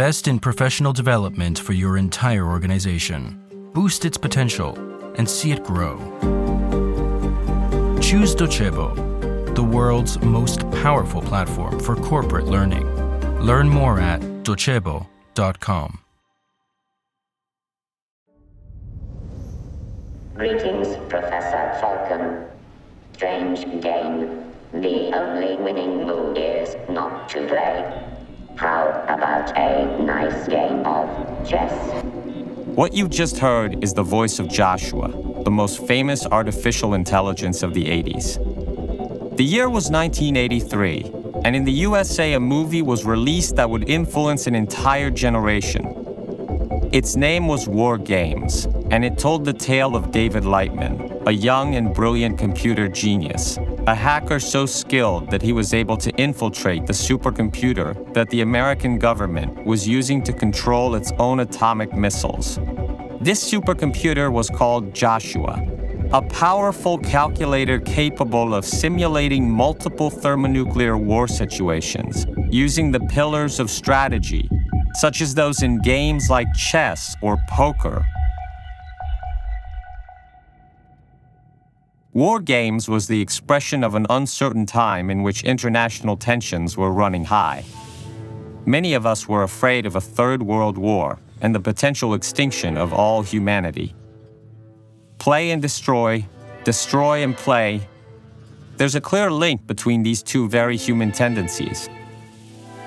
Invest in professional development for your entire organization. Boost its potential and see it grow. Choose Docebo, the world's most powerful platform for corporate learning. Learn more at docebo.com. Greetings, Professor Falken. Strange game. The only winning move is not to play. How about a nice game of chess? What you just heard is the voice of Joshua, the most famous artificial intelligence of the 80s. The year was 1983, and in the USA, a movie was released that would influence an entire generation. Its name was War Games, and it told the tale of David Lightman, a young and brilliant computer genius, a hacker so skilled that he was able to infiltrate the supercomputer that the American government was using to control its own atomic missiles. This supercomputer was called Joshua, a powerful calculator capable of simulating multiple thermonuclear war situations using the pillars of strategy such as those in games like chess or poker. War games was the expression of an uncertain time in which international tensions were running high. Many of us were afraid of a third world war and the potential extinction of all humanity. Play and destroy, destroy and play. There's a clear link between these two very human tendencies.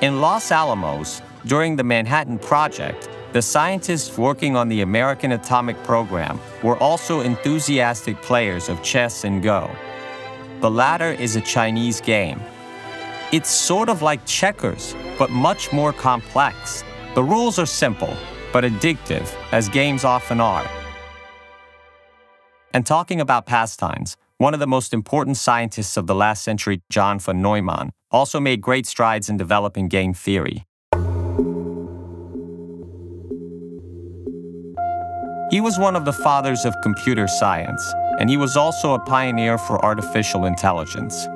In Los Alamos, during the Manhattan Project, the scientists working on the American atomic program were also enthusiastic players of chess and Go. The latter is a Chinese game. It's sort of like checkers, but much more complex. The rules are simple, but addictive, as games often are. And talking about pastimes, one of the most important scientists of the last century, John von Neumann, also made great strides in developing game theory. He was one of the fathers of computer science, and he was also a pioneer for artificial intelligence.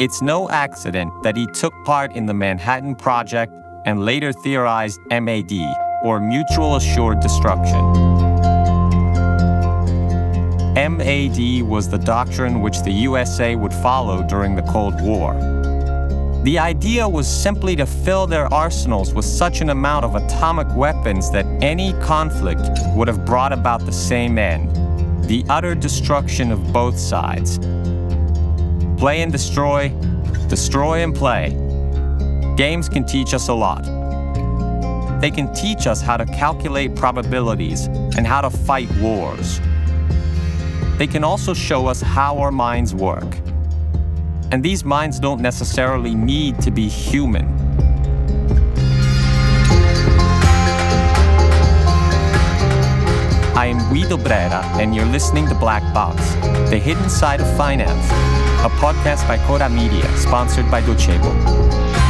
It's no accident that he took part in the Manhattan Project and later theorized MAD, or Mutual Assured Destruction. MAD was the doctrine which the USA would follow during the Cold War. The idea was simply to fill their arsenals with such an amount of atomic weapons that any conflict would have brought about the same end the utter destruction of both sides. Play and destroy, destroy and play. Games can teach us a lot. They can teach us how to calculate probabilities and how to fight wars. They can also show us how our minds work and these minds don't necessarily need to be human. I am Guido Brera, and you're listening to Black Box, the hidden side of finance, a podcast by Chora Media, sponsored by Docebo.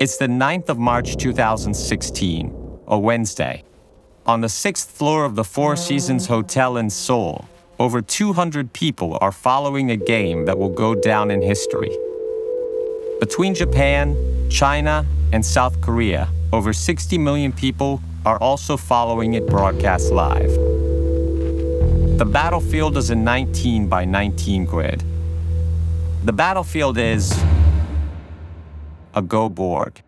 It's the 9th of March 2016, a Wednesday. On the sixth floor of the Four Seasons Hotel in Seoul, over 200 people are following a game that will go down in history. Between Japan, China, and South Korea, over 60 million people are also following it broadcast live. The battlefield is a 19 by 19 grid. The battlefield is a Go board.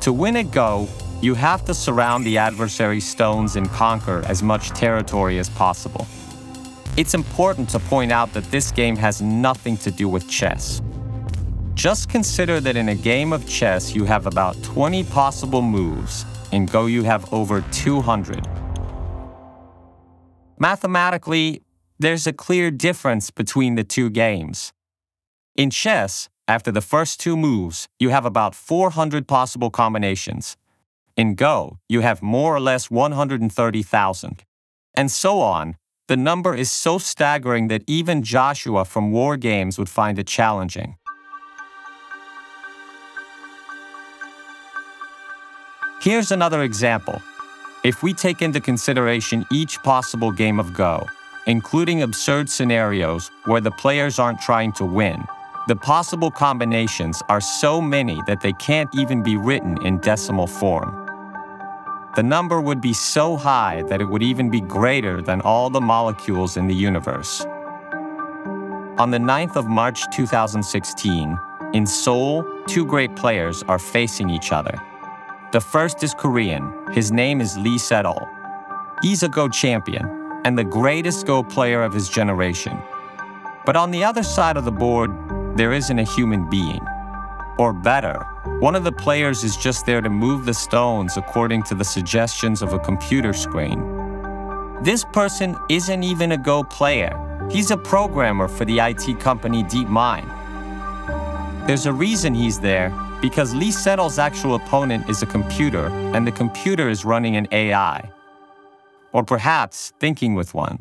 To win at Go, you have to surround the adversary's stones and conquer as much territory as possible. It's important to point out that this game has nothing to do with chess. Just consider that in a game of chess, you have about 20 possible moves. In Go, you have over 200. Mathematically, there's a clear difference between the two games. In chess, after the first two moves, you have about 400 possible combinations. In Go, you have more or less 130,000. And so on. The number is so staggering that even Joshua from War Games would find it challenging. Here's another example. if we take into consideration each possible game of Go, including absurd scenarios where the players aren't trying to win, the possible combinations are so many that they can't even be written in decimal form. The number would be so high that it would even be greater than all the molecules in the universe. On the 9th of March 2016, in Seoul, two great players are facing each other. The first is Korean. His name is Lee Sedol. He's a Go champion and the greatest Go player of his generation. But on the other side of the board, there isn't a human being. Or better, one of the players is just there to move the stones according to the suggestions of a computer screen. This person isn't even a Go player. He's a programmer for the IT company DeepMind. There's a reason he's there because Lee Sedol's actual opponent is a computer, and the computer is running an AI. Or perhaps thinking with one.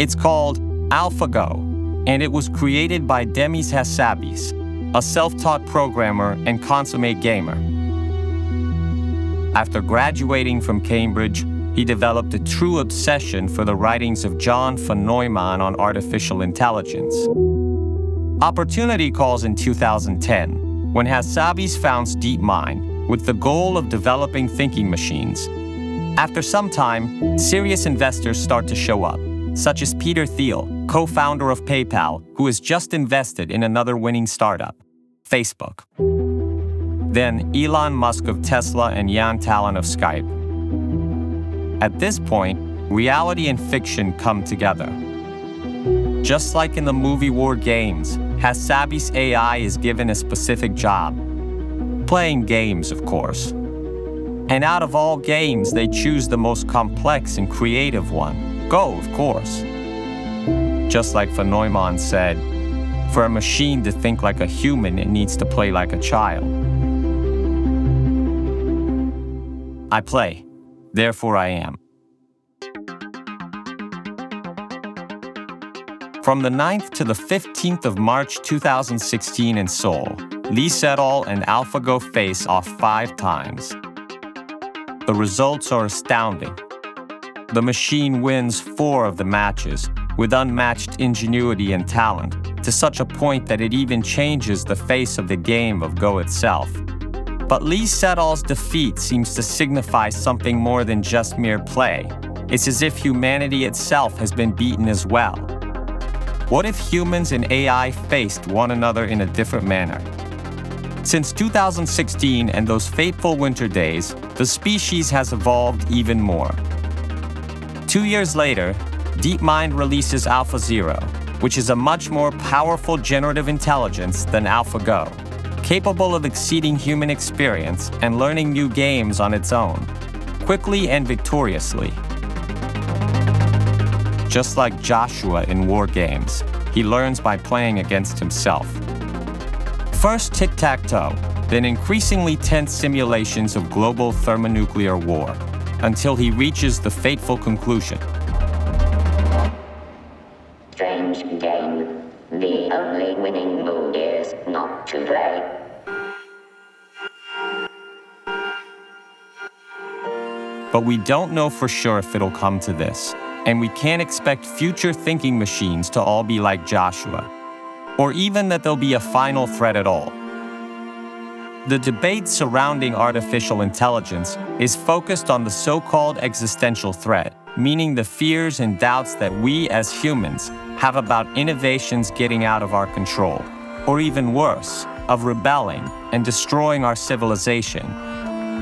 It's called AlphaGo, and it was created by Demis Hassabis, a self taught programmer and consummate gamer. After graduating from Cambridge, he developed a true obsession for the writings of John von Neumann on artificial intelligence. Opportunity calls in 2010 when Hassabis founds DeepMind with the goal of developing thinking machines. After some time, serious investors start to show up, such as Peter Thiel, co founder of PayPal, who has just invested in another winning startup, Facebook. Then Elon Musk of Tesla and Jan Tallinn of Skype. At this point, reality and fiction come together. Just like in the movie War Games, Hassabis AI is given a specific job. Playing games, of course. And out of all games, they choose the most complex and creative one. Go, of course. Just like von Neumann said, for a machine to think like a human, it needs to play like a child. I play, therefore I am. From the 9th to the 15th of March 2016 in Seoul, Lee Sedol and AlphaGo face off five times. The results are astounding. The machine wins four of the matches with unmatched ingenuity and talent, to such a point that it even changes the face of the game of Go itself. But Lee Sedol's defeat seems to signify something more than just mere play. It's as if humanity itself has been beaten as well. What if humans and AI faced one another in a different manner? Since 2016 and those fateful winter days, the species has evolved even more. Two years later, DeepMind releases AlphaZero, which is a much more powerful generative intelligence than AlphaGo, capable of exceeding human experience and learning new games on its own, quickly and victoriously. Just like Joshua in war games, he learns by playing against himself. First tic tac toe, then increasingly tense simulations of global thermonuclear war, until he reaches the fateful conclusion. Is not to play. But we don't know for sure if it'll come to this and we can't expect future thinking machines to all be like Joshua, or even that there'll be a final threat at all. The debate surrounding artificial intelligence is focused on the so called existential threat, meaning the fears and doubts that we as humans have about innovations getting out of our control, or even worse, of rebelling and destroying our civilization,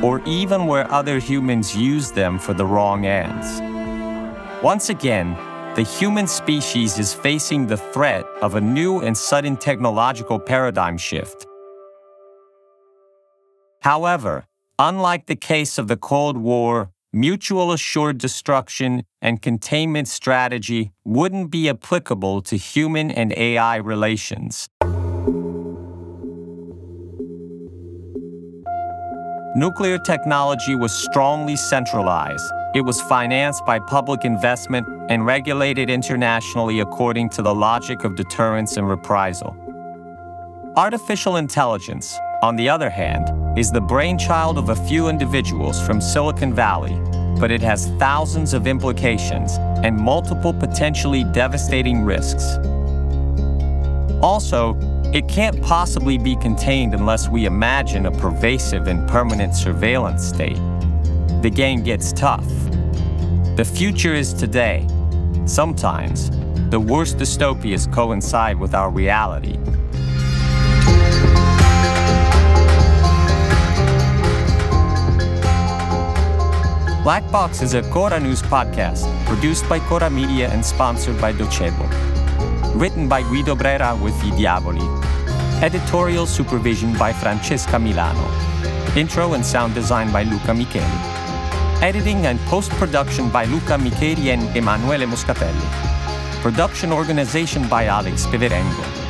or even where other humans use them for the wrong ends. Once again, the human species is facing the threat of a new and sudden technological paradigm shift. However, unlike the case of the Cold War, mutual assured destruction and containment strategy wouldn't be applicable to human and AI relations. Nuclear technology was strongly centralized it was financed by public investment and regulated internationally according to the logic of deterrence and reprisal. Artificial intelligence, on the other hand, is the brainchild of a few individuals from Silicon Valley, but it has thousands of implications and multiple potentially devastating risks. Also, it can't possibly be contained unless we imagine a pervasive and permanent surveillance state. The game gets tough. The future is today. Sometimes, the worst dystopias coincide with our reality. Black Box is a Chora News podcast produced by Chora Media and sponsored by Docebo. Written by Guido Brera with I Diavoli. Editorial supervision by Francesca Milano. Intro and sound design by Luca Micheli. Editing and post production by Luca Micheli and Emanuele Moscatelli. Production organization by Alex Peverengo.